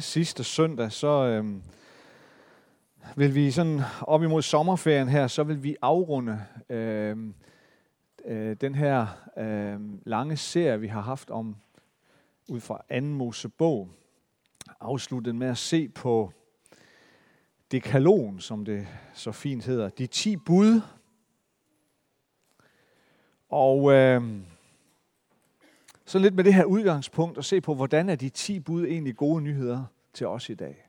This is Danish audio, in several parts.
sidste søndag, så øh, vil vi sådan op imod sommerferien her, så vil vi afrunde øhm, øh, den her øh, lange serie, vi har haft om ud fra anden Mosebog. Afslutte med at se på dekalon, som det så fint hedder. De ti bud. Og øh, så lidt med det her udgangspunkt og se på, hvordan er de 10 bud egentlig gode nyheder til os i dag.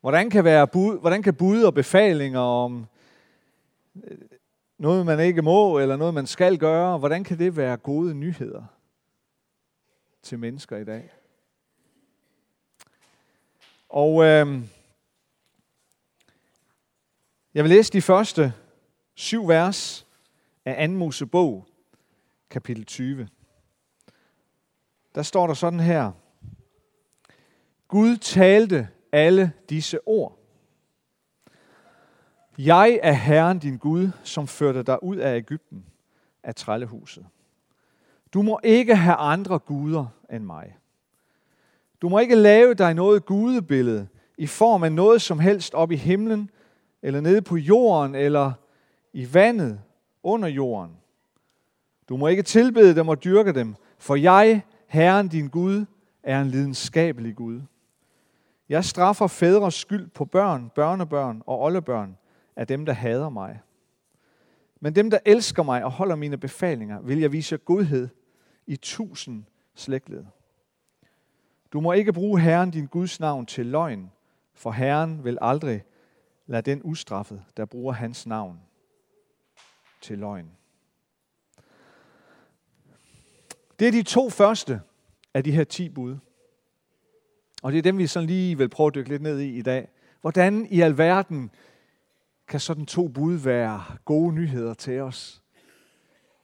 Hvordan kan, være bud, hvordan kan bud og befalinger om øh, noget, man ikke må, eller noget, man skal gøre, hvordan kan det være gode nyheder til mennesker i dag? Og øh, jeg vil læse de første syv vers af 2. Mosebog, kapitel 20. Der står der sådan her. Gud talte alle disse ord. Jeg er Herren din Gud, som førte dig ud af Ægypten, af trællehuset. Du må ikke have andre guder end mig. Du må ikke lave dig noget gudebillede i form af noget som helst op i himlen, eller nede på jorden, eller i vandet under jorden. Du må ikke tilbede dem og dyrke dem, for jeg, Herren din Gud, er en lidenskabelig Gud. Jeg straffer fædres skyld på børn, børnebørn og oldebørn af dem, der hader mig. Men dem, der elsker mig og holder mine befalinger, vil jeg vise godhed i tusind slægtled. Du må ikke bruge Herren din Guds navn til løgn, for Herren vil aldrig lade den ustraffet, der bruger hans navn til løgn. Det er de to første af de her ti bud. Og det er dem, vi sådan lige vil prøve at dykke lidt ned i i dag. Hvordan i alverden kan sådan to bud være gode nyheder til os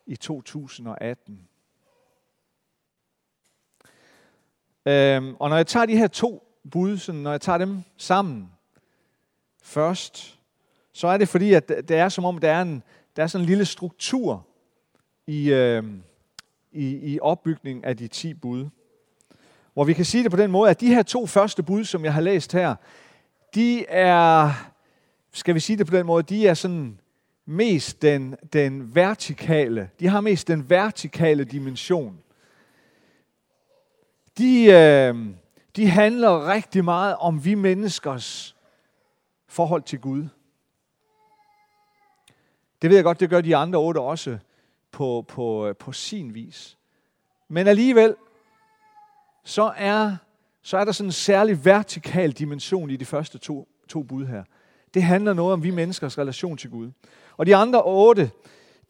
i 2018? Øhm, og når jeg tager de her to bud, sådan, når jeg tager dem sammen først, så er det fordi, at det er som om, der er, en, der er sådan en lille struktur i, øhm, i, i opbygningen af de ti bud. Hvor vi kan sige det på den måde, at de her to første bud, som jeg har læst her, de er, skal vi sige det på den måde, de er sådan mest den, den vertikale, de har mest den vertikale dimension. De, øh, de handler rigtig meget om vi menneskers forhold til Gud. Det ved jeg godt, det gør de andre otte også på, på, på sin vis. Men alligevel, så er, så er der sådan en særlig vertikal dimension i de første to, to bud her. Det handler noget om vi menneskers relation til Gud. Og de andre otte,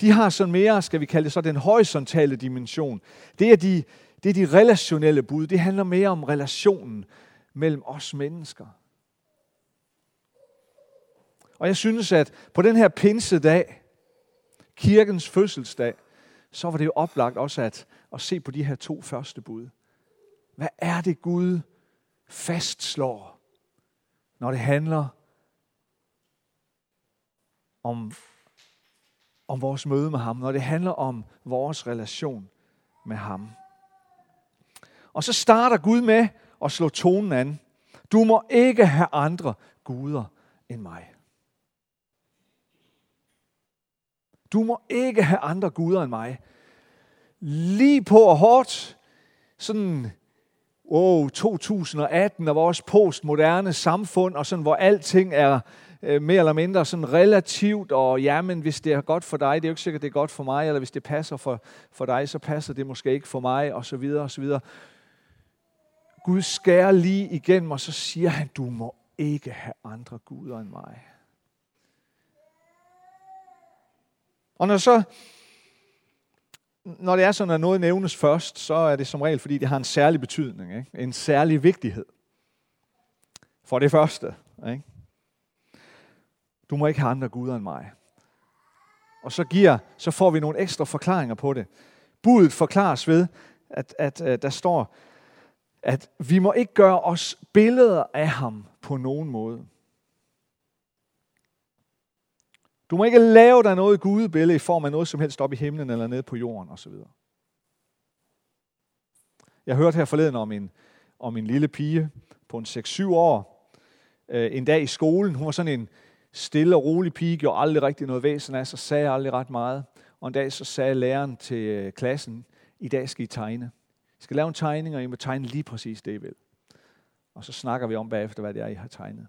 de har sådan mere, skal vi kalde det så, den horisontale dimension. Det er de, det er de relationelle bud. Det handler mere om relationen mellem os mennesker. Og jeg synes, at på den her pinsedag, kirkens fødselsdag, så var det jo oplagt også at, at se på de her to første bud. Hvad er det Gud fastslår, når det handler om, om vores møde med ham, når det handler om vores relation med ham. Og så starter Gud med at slå tonen an. Du må ikke have andre guder end mig. Du må ikke have andre guder end mig. Lige på og hårdt, sådan oh, 2018 og vores postmoderne samfund, og sådan, hvor alting er øh, mere eller mindre sådan relativt, og ja, men hvis det er godt for dig, det er jo ikke sikkert, det er godt for mig, eller hvis det passer for, for dig, så passer det måske ikke for mig, og så videre, og så videre. Gud skærer lige igennem, og så siger han, du må ikke have andre guder end mig. Og når så når det er sådan, at noget nævnes først, så er det som regel, fordi det har en særlig betydning, ikke? en særlig vigtighed. For det første. Ikke? Du må ikke have andre guder end mig. Og så, giver, så får vi nogle ekstra forklaringer på det. Budet forklares ved, at, at, at der står, at vi må ikke gøre os billeder af ham på nogen måde. Du må ikke lave dig noget gudebillede i form af noget som helst op i himlen eller nede på jorden osv. Jeg hørte her forleden om en, om en lille pige på en 6-7 år, øh, en dag i skolen. Hun var sådan en stille og rolig pige, gjorde aldrig rigtig noget væsen af sig, sagde aldrig ret meget. Og en dag så sagde læreren til øh, klassen, i dag skal I tegne. I skal lave en tegning, og I må tegne lige præcis det, I vil. Og så snakker vi om bagefter, hvad det er, I har tegnet.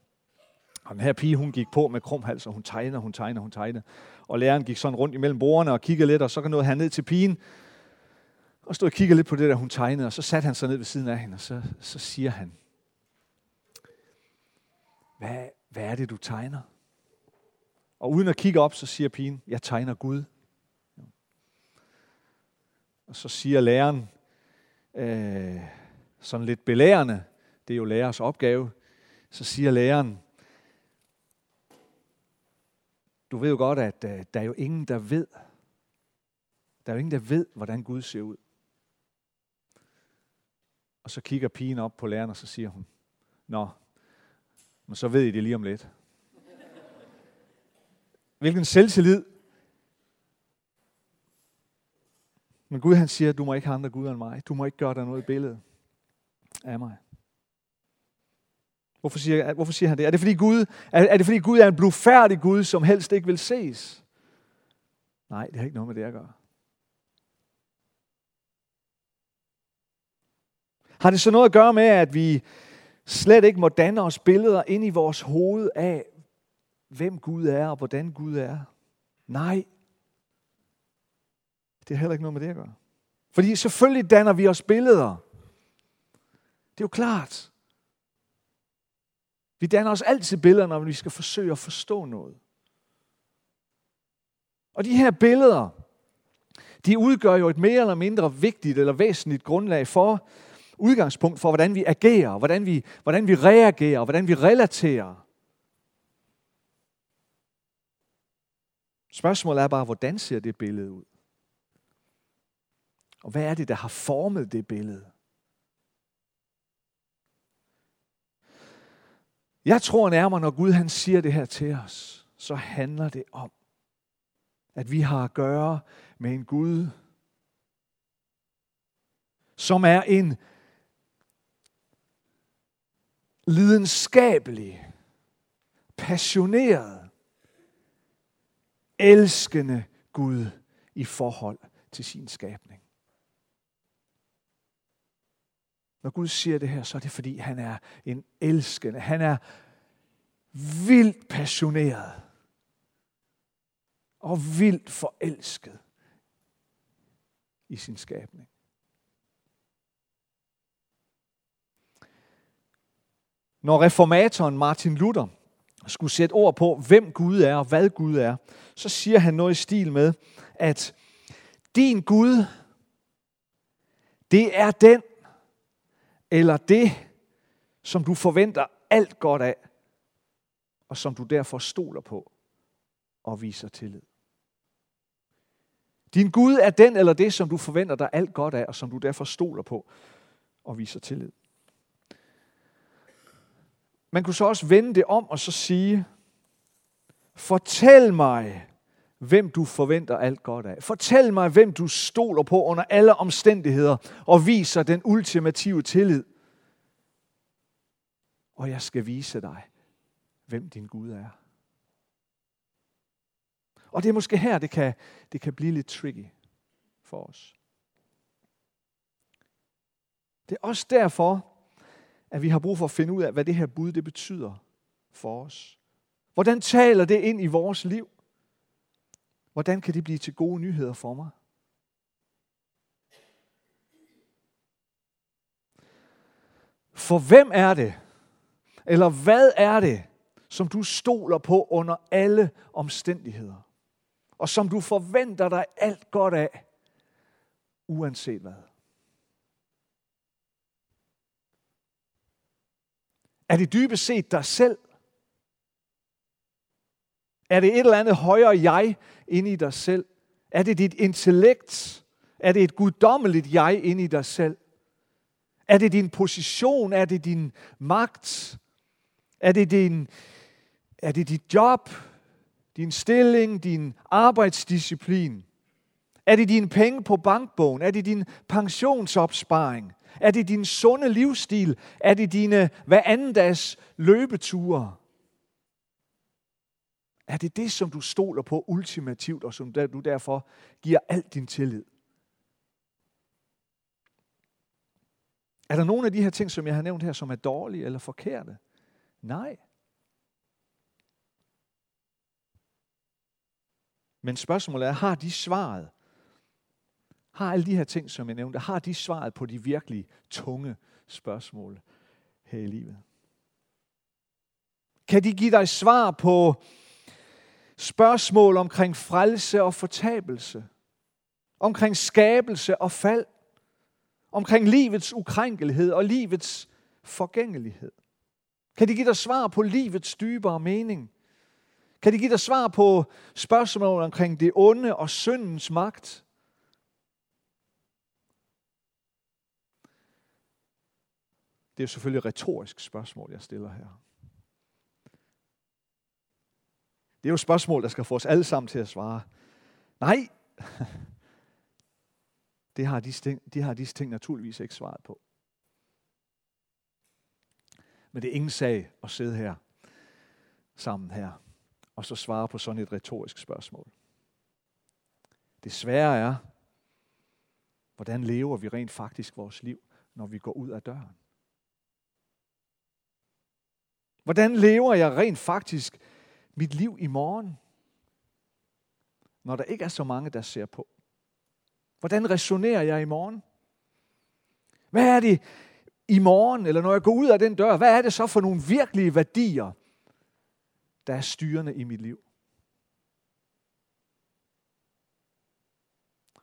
Og den her pige, hun gik på med krumhals, og hun tegner, hun tegner, hun tegner. Og læreren gik sådan rundt imellem bordene og kiggede lidt, og så nåede han ned til pigen, og stod og kiggede lidt på det, der hun tegnede, og så satte han sig ned ved siden af hende, og så, så siger han, hvad, hvad er det, du tegner? Og uden at kigge op, så siger pigen, jeg tegner Gud. Og så siger læreren, øh, sådan lidt belærende, det er jo lærers opgave, så siger læreren, du ved jo godt, at øh, der er jo ingen, der ved, der er jo ingen, der ved, hvordan Gud ser ud. Og så kigger pigen op på læreren, og så siger hun, Nå, men så ved I det lige om lidt. Hvilken selvtillid. Men Gud han siger, du må ikke have andre guder end mig. Du må ikke gøre dig noget i billedet af mig. Hvorfor siger, hvorfor siger han det? Er det, fordi Gud, er, er det fordi Gud er en blufærdig Gud, som helst ikke vil ses? Nej, det har ikke noget med det at gøre. Har det så noget at gøre med, at vi slet ikke må danne os billeder ind i vores hoved af, hvem Gud er og hvordan Gud er? Nej. Det har heller ikke noget med det at gøre. Fordi selvfølgelig danner vi os billeder. Det er jo klart. Vi danner os altid billeder, når vi skal forsøge at forstå noget. Og de her billeder, de udgør jo et mere eller mindre vigtigt eller væsentligt grundlag for, udgangspunkt for, hvordan vi agerer, hvordan vi, hvordan vi reagerer, hvordan vi relaterer. Spørgsmålet er bare, hvordan ser det billede ud? Og hvad er det, der har formet det billede? Jeg tror nærmere, når Gud han siger det her til os, så handler det om, at vi har at gøre med en Gud, som er en lidenskabelig, passioneret, elskende Gud i forhold til sin skabning. Når Gud siger det her, så er det fordi, han er en elskende. Han er vildt passioneret og vildt forelsket i sin skabning. Når reformatoren Martin Luther skulle sætte ord på, hvem Gud er og hvad Gud er, så siger han noget i stil med, at din Gud, det er den, eller det, som du forventer alt godt af, og som du derfor stoler på og viser tillid. Din Gud er den eller det, som du forventer dig alt godt af, og som du derfor stoler på og viser tillid. Man kunne så også vende det om og så sige, fortæl mig, hvem du forventer alt godt af. Fortæl mig, hvem du stoler på under alle omstændigheder og viser den ultimative tillid. Og jeg skal vise dig, hvem din Gud er. Og det er måske her, det kan, det kan blive lidt tricky for os. Det er også derfor, at vi har brug for at finde ud af, hvad det her bud det betyder for os. Hvordan taler det ind i vores liv? Hvordan kan det blive til gode nyheder for mig? For hvem er det, eller hvad er det, som du stoler på under alle omstændigheder, og som du forventer dig alt godt af, uanset hvad? Er det dybest set dig selv? Er det et eller andet højere jeg inde i dig selv? Er det dit intellekt? Er det et guddommeligt jeg inde i dig selv? Er det din position? Er det din magt? Er det, din, er det dit job? Din stilling? Din arbejdsdisciplin? Er det dine penge på bankbogen? Er det din pensionsopsparing? Er det din sunde livsstil? Er det dine hver anden dags løbeture? Er det det, som du stoler på ultimativt, og som du derfor giver al din tillid? Er der nogle af de her ting, som jeg har nævnt her, som er dårlige eller forkerte? Nej. Men spørgsmålet er, har de svaret? Har alle de her ting, som jeg nævnte, har de svaret på de virkelig tunge spørgsmål her i livet? Kan de give dig svar på spørgsmål omkring frelse og fortabelse? Omkring skabelse og fald? Omkring livets ukrænkelighed og livets forgængelighed? Kan de give dig svar på livets dybere mening? Kan de give dig svar på spørgsmål omkring det onde og syndens magt? Det er selvfølgelig et retorisk spørgsmål, jeg stiller her. Det er jo et spørgsmål, der skal få os alle sammen til at svare. Nej, det har disse ting, de har disse ting naturligvis ikke svaret på. Men det er ingen sag at sidde her sammen her og så svare på sådan et retorisk spørgsmål. Det svære er, hvordan lever vi rent faktisk vores liv, når vi går ud af døren? Hvordan lever jeg rent faktisk mit liv i morgen, når der ikke er så mange, der ser på? Hvordan resonerer jeg i morgen? Hvad er det i morgen, eller når jeg går ud af den dør, hvad er det så for nogle virkelige værdier, der er styrende i mit liv?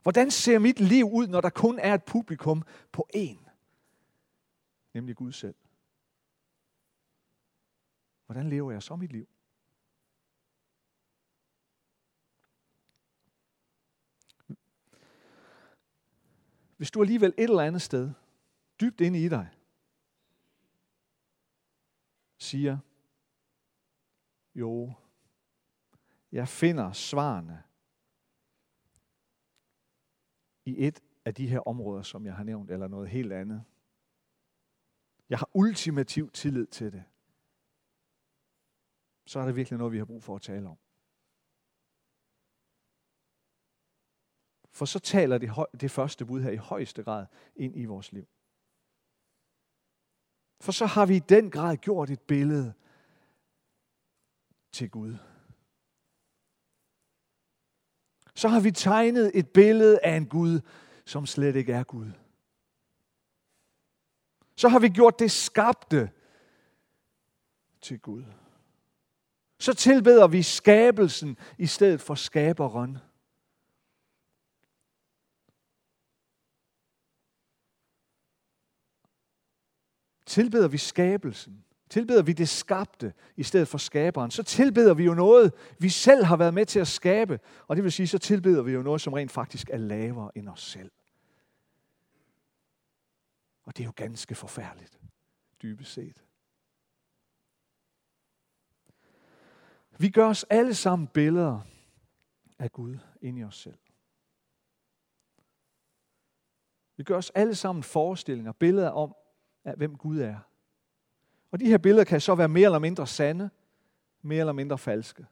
Hvordan ser mit liv ud, når der kun er et publikum på én? Nemlig Gud selv. Hvordan lever jeg så mit liv? Hvis du alligevel et eller andet sted, dybt inde i dig, siger, jo, jeg finder svarene i et af de her områder, som jeg har nævnt, eller noget helt andet. Jeg har ultimativ tillid til det. Så er det virkelig noget, vi har brug for at tale om. For så taler det, det første bud her i højeste grad ind i vores liv. For så har vi i den grad gjort et billede til Gud. Så har vi tegnet et billede af en Gud, som slet ikke er Gud. Så har vi gjort det skabte til Gud. Så tilbeder vi skabelsen i stedet for skaberen. Tilbeder vi skabelsen tilbeder vi det skabte i stedet for skaberen, så tilbeder vi jo noget, vi selv har været med til at skabe. Og det vil sige, så tilbeder vi jo noget, som rent faktisk er lavere end os selv. Og det er jo ganske forfærdeligt, dybest set. Vi gør os alle sammen billeder af Gud ind i os selv. Vi gør os alle sammen forestillinger, billeder om, af hvem Gud er. Og de her billeder kan så være mere eller mindre sande, mere eller mindre falske.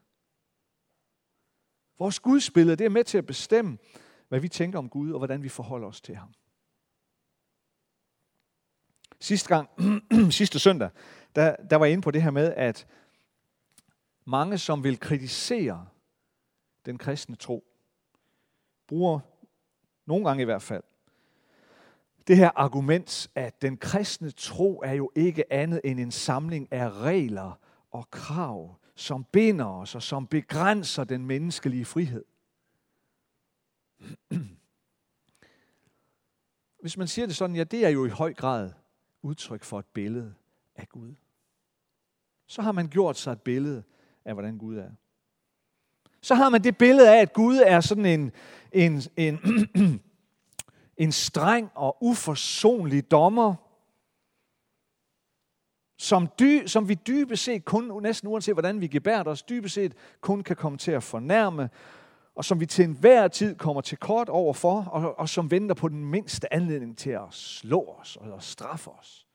Vores gudsbillede, det er med til at bestemme, hvad vi tænker om Gud, og hvordan vi forholder os til ham. Sidste gang, sidste søndag, der, der var jeg inde på det her med, at mange, som vil kritisere den kristne tro, bruger nogle gange i hvert fald det her argument, at den kristne tro er jo ikke andet end en samling af regler og krav, som binder os og som begrænser den menneskelige frihed. Hvis man siger det sådan, ja, det er jo i høj grad udtryk for et billede af Gud. Så har man gjort sig et billede af, hvordan Gud er. Så har man det billede af, at Gud er sådan en, en, en en streng og uforsonlig dommer, som, dy, som vi dybest set kun, næsten uanset hvordan vi gebærer os, dybest set kun kan komme til at fornærme og som vi til enhver tid kommer til kort over for, og, og som venter på den mindste anledning til at slå os eller straffe os.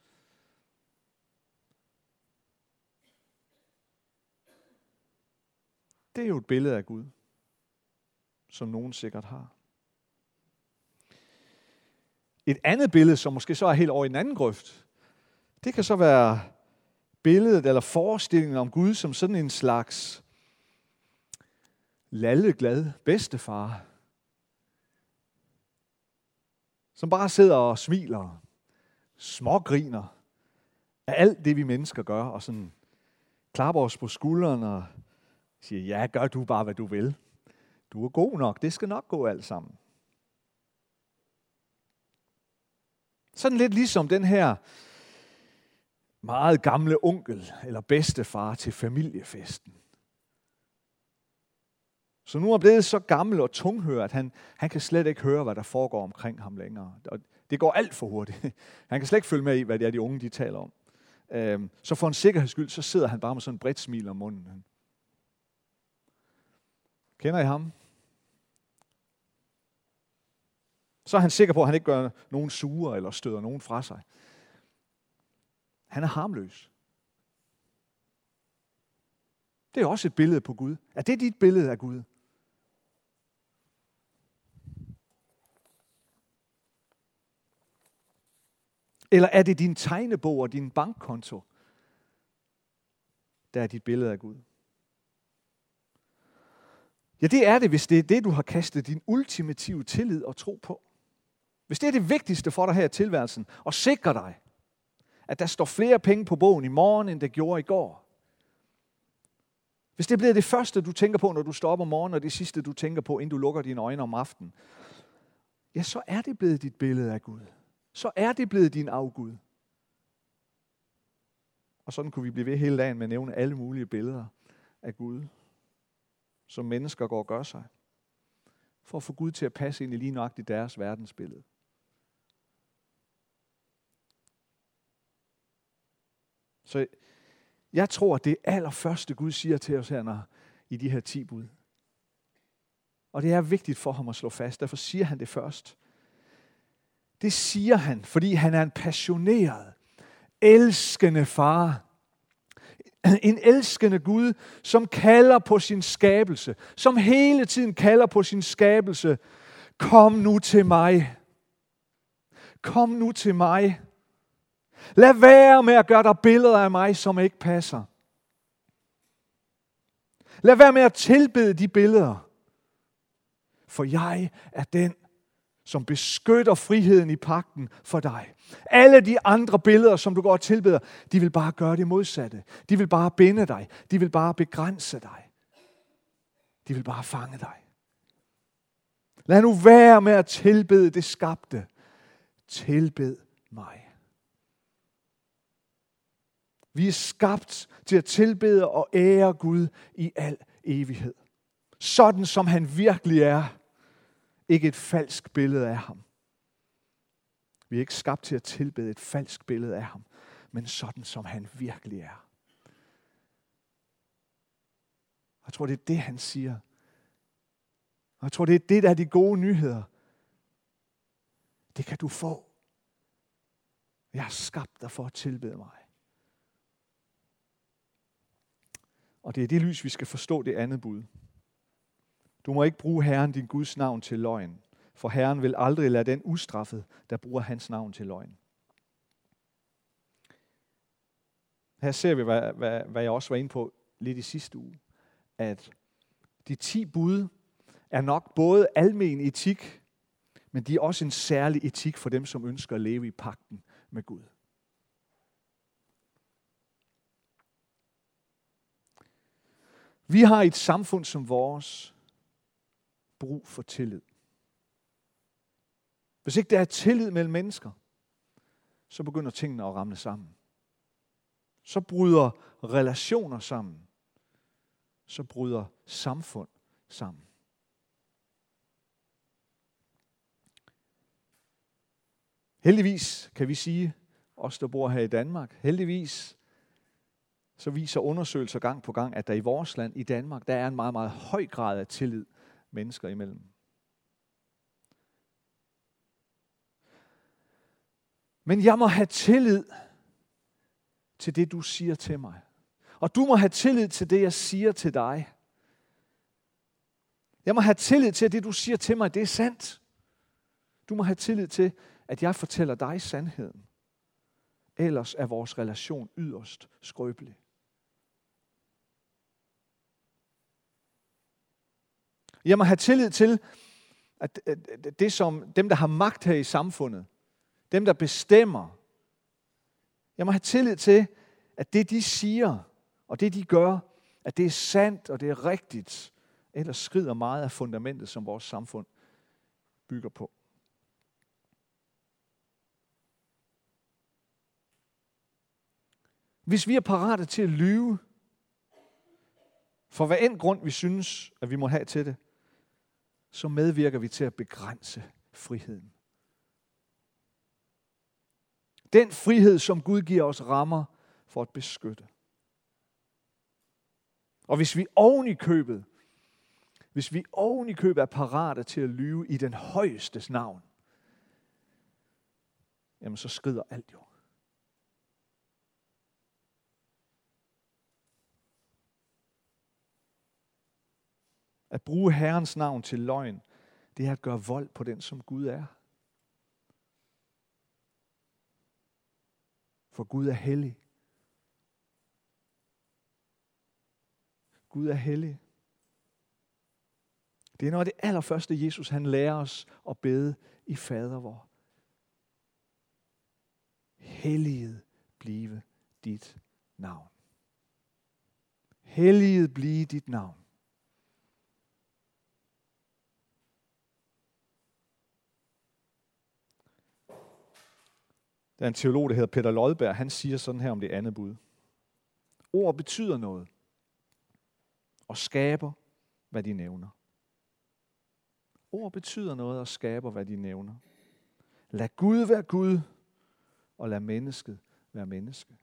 Det er jo et billede af Gud, som nogen sikkert har. Et andet billede, som måske så er helt over i en anden grøft, det kan så være billedet eller forestillingen om Gud som sådan en slags lalleglad bedstefar, som bare sidder og smiler, smågriner af alt det, vi mennesker gør, og sådan klapper os på skulderen og siger, ja, gør du bare, hvad du vil. Du er god nok, det skal nok gå alt sammen. Sådan lidt ligesom den her meget gamle onkel eller bedstefar til familiefesten. Så nu er blevet så gammel og tunghør, at han, han kan slet ikke høre, hvad der foregår omkring ham længere. Og det går alt for hurtigt. Han kan slet ikke følge med i, hvad det er, de unge de taler om. Øhm, så for en sikkerheds skyld, så sidder han bare med sådan en bredt smil om munden. Kender I ham? Så er han sikker på, at han ikke gør nogen sure eller støder nogen fra sig. Han er harmløs. Det er også et billede på Gud. Er det dit billede af Gud? Eller er det din tegnebog og din bankkonto, der er dit billede af Gud? Ja, det er det, hvis det er det, du har kastet din ultimative tillid og tro på. Hvis det er det vigtigste for dig her i tilværelsen, og sikre dig, at der står flere penge på bogen i morgen, end der gjorde i går. Hvis det bliver det første, du tænker på, når du står op om morgenen, og det sidste, du tænker på, inden du lukker dine øjne om aftenen, ja, så er det blevet dit billede af Gud. Så er det blevet din afgud. Og sådan kunne vi blive ved hele dagen med at nævne alle mulige billeder af Gud, som mennesker går og gør sig, for at få Gud til at passe ind i lige nøjagtigt deres verdensbillede. Så jeg tror, at det allerførste Gud siger til os her når, i de her ti bud. Og det er vigtigt for ham at slå fast. Derfor siger han det først. Det siger han, fordi han er en passioneret, elskende far. En elskende Gud, som kalder på sin skabelse. Som hele tiden kalder på sin skabelse. Kom nu til mig. Kom nu til mig. Lad være med at gøre dig billeder af mig, som ikke passer. Lad være med at tilbede de billeder. For jeg er den, som beskytter friheden i pakten for dig. Alle de andre billeder, som du går og tilbeder, de vil bare gøre det modsatte. De vil bare binde dig. De vil bare begrænse dig. De vil bare fange dig. Lad nu være med at tilbede det skabte. Tilbed mig. Vi er skabt til at tilbede og ære Gud i al evighed. Sådan som han virkelig er. Ikke et falsk billede af ham. Vi er ikke skabt til at tilbede et falsk billede af ham, men sådan som han virkelig er. Jeg tror, det er det, han siger. Og jeg tror, det er det, der er de gode nyheder. Det kan du få. Jeg har skabt dig for at tilbede mig. Og det er det lys, vi skal forstå det andet bud. Du må ikke bruge Herren, din Guds navn, til løgn, for Herren vil aldrig lade den ustraffet, der bruger hans navn til løgn. Her ser vi, hvad, hvad, hvad jeg også var inde på lidt i sidste uge, at de ti bud er nok både almen etik, men de er også en særlig etik for dem, som ønsker at leve i pakten med Gud. Vi har et samfund som vores brug for tillid. Hvis ikke der er tillid mellem mennesker, så begynder tingene at ramle sammen. Så bryder relationer sammen. Så bryder samfund sammen. Heldigvis kan vi sige, os der bor her i Danmark, heldigvis så viser undersøgelser gang på gang, at der i vores land, i Danmark, der er en meget, meget høj grad af tillid mennesker imellem. Men jeg må have tillid til det, du siger til mig. Og du må have tillid til det, jeg siger til dig. Jeg må have tillid til, at det, du siger til mig, det er sandt. Du må have tillid til, at jeg fortæller dig sandheden. Ellers er vores relation yderst skrøbelig. Jeg må have tillid til, at det som dem, der har magt her i samfundet, dem, der bestemmer, jeg må have tillid til, at det, de siger, og det, de gør, at det er sandt, og det er rigtigt. Ellers skrider meget af fundamentet, som vores samfund bygger på. Hvis vi er parate til at lyve, for hvad end grund vi synes, at vi må have til det, så medvirker vi til at begrænse friheden. Den frihed, som Gud giver os rammer for at beskytte. Og hvis vi oven i købet, hvis vi oven i købet er parate til at lyve i den højestes navn, jamen så skrider alt jo. At bruge Herrens navn til løgn, det er at gøre vold på den, som Gud er. For Gud er hellig. Gud er hellig. Det er noget af det allerførste, Jesus han lærer os at bede i fader vor. Helliget blive dit navn. Helliget blive dit navn. Der er en teolog, der hedder Peter Lodberg, han siger sådan her om det andet bud. Ord betyder noget og skaber, hvad de nævner. Ord betyder noget og skaber, hvad de nævner. Lad Gud være Gud, og lad mennesket være menneske.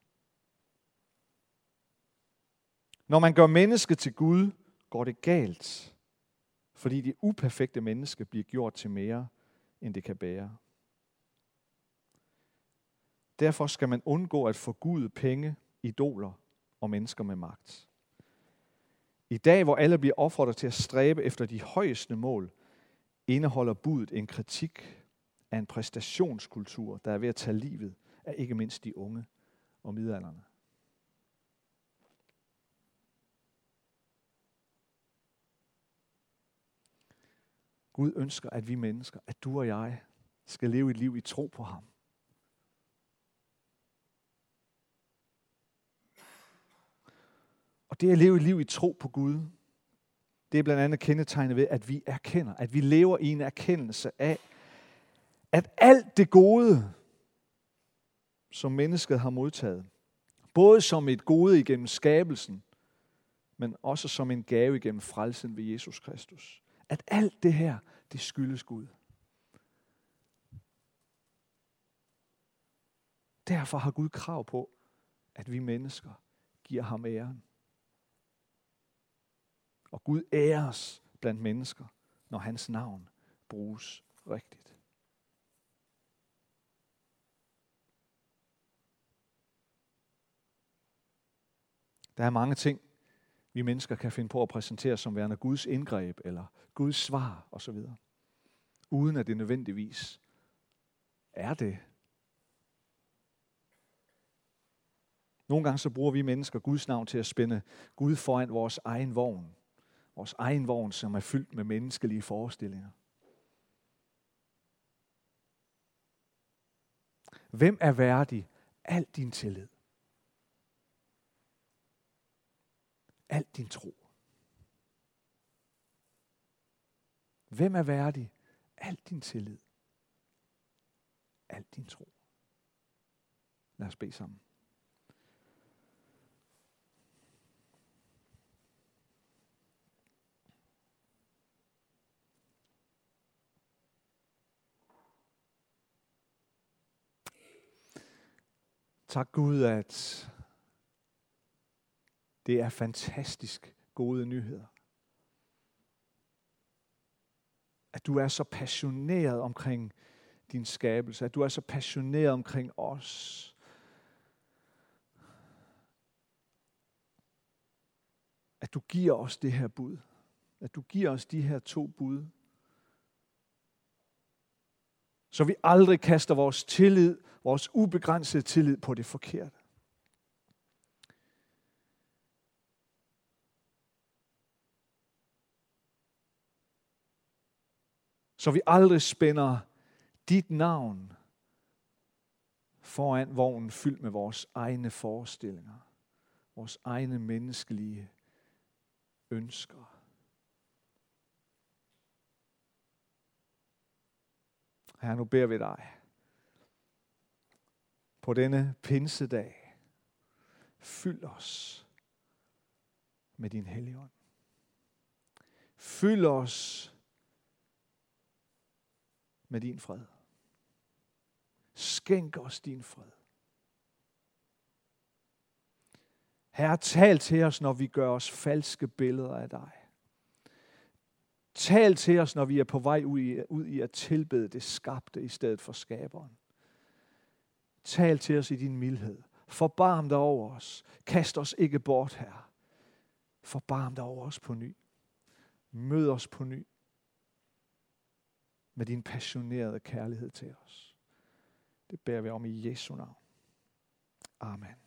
Når man gør mennesket til Gud, går det galt, fordi det uperfekte menneske bliver gjort til mere, end det kan bære. Derfor skal man undgå at forgude penge, idoler og mennesker med magt. I dag, hvor alle bliver opfordret til at stræbe efter de højeste mål, indeholder budet en kritik af en præstationskultur, der er ved at tage livet af ikke mindst de unge og midalderne. Gud ønsker, at vi mennesker, at du og jeg, skal leve et liv i tro på ham. Og det at leve et liv i tro på Gud, det er blandt andet kendetegnet ved, at vi erkender, at vi lever i en erkendelse af, at alt det gode, som mennesket har modtaget, både som et gode igennem skabelsen, men også som en gave igennem frelsen ved Jesus Kristus. At alt det her, det skyldes Gud. Derfor har Gud krav på, at vi mennesker giver ham æren. Og Gud æres blandt mennesker, når hans navn bruges rigtigt. Der er mange ting, vi mennesker kan finde på at præsentere som værende Guds indgreb eller Guds svar osv. Uden at det nødvendigvis er det. Nogle gange så bruger vi mennesker Guds navn til at spænde Gud foran vores egen vogn vores egen vogn, som er fyldt med menneskelige forestillinger. Hvem er værdig al din tillid? Al din tro. Hvem er værdig al din tillid? Al din tro. Lad os bede sammen. Tak Gud, at det er fantastisk gode nyheder. At du er så passioneret omkring din skabelse, at du er så passioneret omkring os. At du giver os det her bud. At du giver os de her to bud. Så vi aldrig kaster vores tillid, vores ubegrænsede tillid på det forkerte. Så vi aldrig spænder dit navn foran vognen fyldt med vores egne forestillinger, vores egne menneskelige ønsker. Her nu beder vi dig på denne pinsedag, fyld os med din helligånd. Fyld os med din fred. Skænk os din fred. Herre, tal til os, når vi gør os falske billeder af dig. Tal til os, når vi er på vej ud i, ud i at tilbede det skabte i stedet for skaberen. Tal til os i din mildhed. Forbarm dig over os. Kast os ikke bort, her. Forbarm dig over os på ny. Mød os på ny med din passionerede kærlighed til os. Det bærer vi om i Jesu navn. Amen.